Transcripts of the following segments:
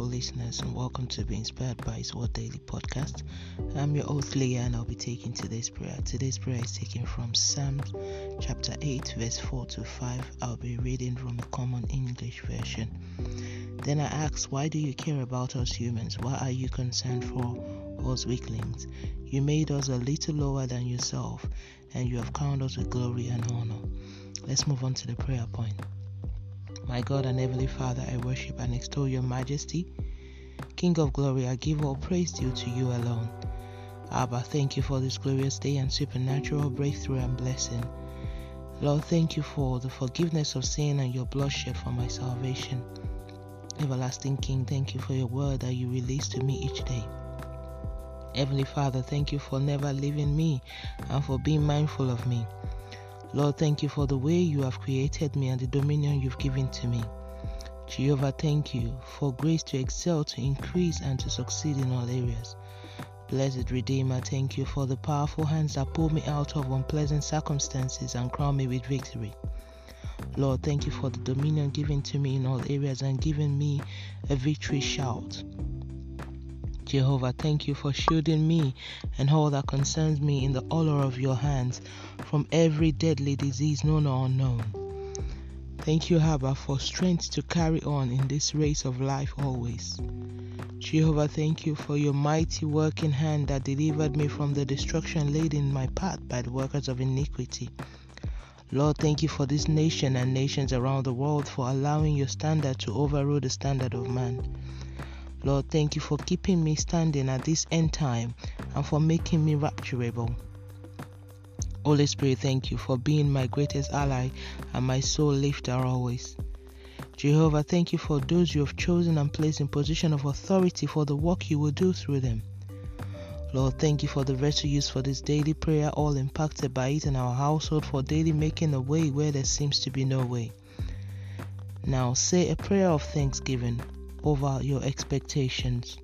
wonderful listeners, and welcome to Be Inspired by His Word Daily podcast. I'm your host Leah, and I'll be taking today's prayer. Today's prayer is taken from Psalms chapter 8, verse 4 to 5. I'll be reading from the Common English Version. Then I asked, Why do you care about us humans? Why are you concerned for us weaklings? You made us a little lower than yourself, and you have crowned us with glory and honor. Let's move on to the prayer point. My God and Heavenly Father, I worship and extol your majesty. King of glory, I give all praise due to you alone. Abba, thank you for this glorious day and supernatural breakthrough and blessing. Lord, thank you for the forgiveness of sin and your bloodshed for my salvation. Everlasting King, thank you for your word that you release to me each day. Heavenly Father, thank you for never leaving me and for being mindful of me. Lord, thank you for the way you have created me and the dominion you've given to me. Jehovah, thank you for grace to excel, to increase, and to succeed in all areas. Blessed Redeemer, thank you for the powerful hands that pull me out of unpleasant circumstances and crown me with victory. Lord, thank you for the dominion given to me in all areas and giving me a victory shout. Jehovah, thank you for shielding me and all that concerns me in the honor of your hands from every deadly disease known or unknown. Thank you, Abba, for strength to carry on in this race of life always. Jehovah, thank you for your mighty working hand that delivered me from the destruction laid in my path by the workers of iniquity. Lord, thank you for this nation and nations around the world for allowing your standard to overrule the standard of man. Lord, thank you for keeping me standing at this end time and for making me rapturable. Holy Spirit, thank you for being my greatest ally and my soul lifter always. Jehovah, thank you for those you have chosen and placed in position of authority for the work you will do through them. Lord, thank you for the vessel for this daily prayer, all impacted by it in our household for daily making a way where there seems to be no way. Now say a prayer of thanksgiving over your expectations.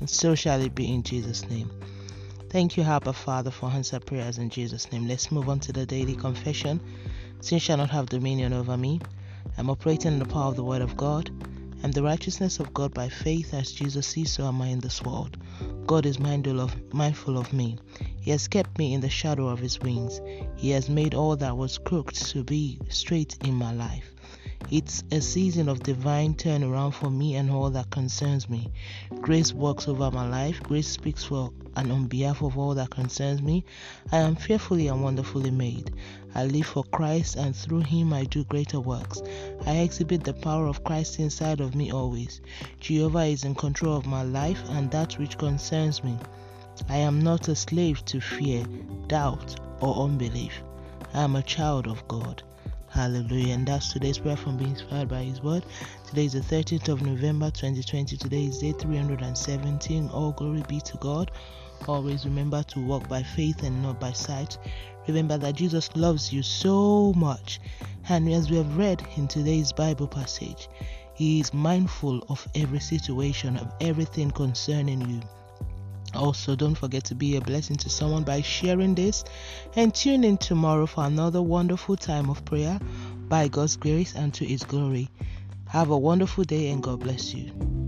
And so shall it be in Jesus' name. Thank you, Abba Father, for answered prayers in Jesus' name. Let's move on to the daily confession. Sin shall not have dominion over me. I'm operating in the power of the Word of God and the righteousness of God by faith, as Jesus sees, so am I in this world. God is mindful of, mindful of me. He has kept me in the shadow of His wings. He has made all that was crooked to be straight in my life. It's a season of divine turnaround for me and all that concerns me. Grace works over my life. Grace speaks for and on behalf of all that concerns me. I am fearfully and wonderfully made. I live for Christ, and through Him I do greater works. I exhibit the power of Christ inside of me always. Jehovah is in control of my life and that which concerns me. I am not a slave to fear, doubt, or unbelief. I am a child of God. Hallelujah. And that's today's prayer from being inspired by His Word. Today is the 13th of November 2020. Today is day 317. All glory be to God. Always remember to walk by faith and not by sight. Remember that Jesus loves you so much. And as we have read in today's Bible passage, He is mindful of every situation, of everything concerning you. Also, don't forget to be a blessing to someone by sharing this and tune in tomorrow for another wonderful time of prayer by God's grace and to His glory. Have a wonderful day and God bless you.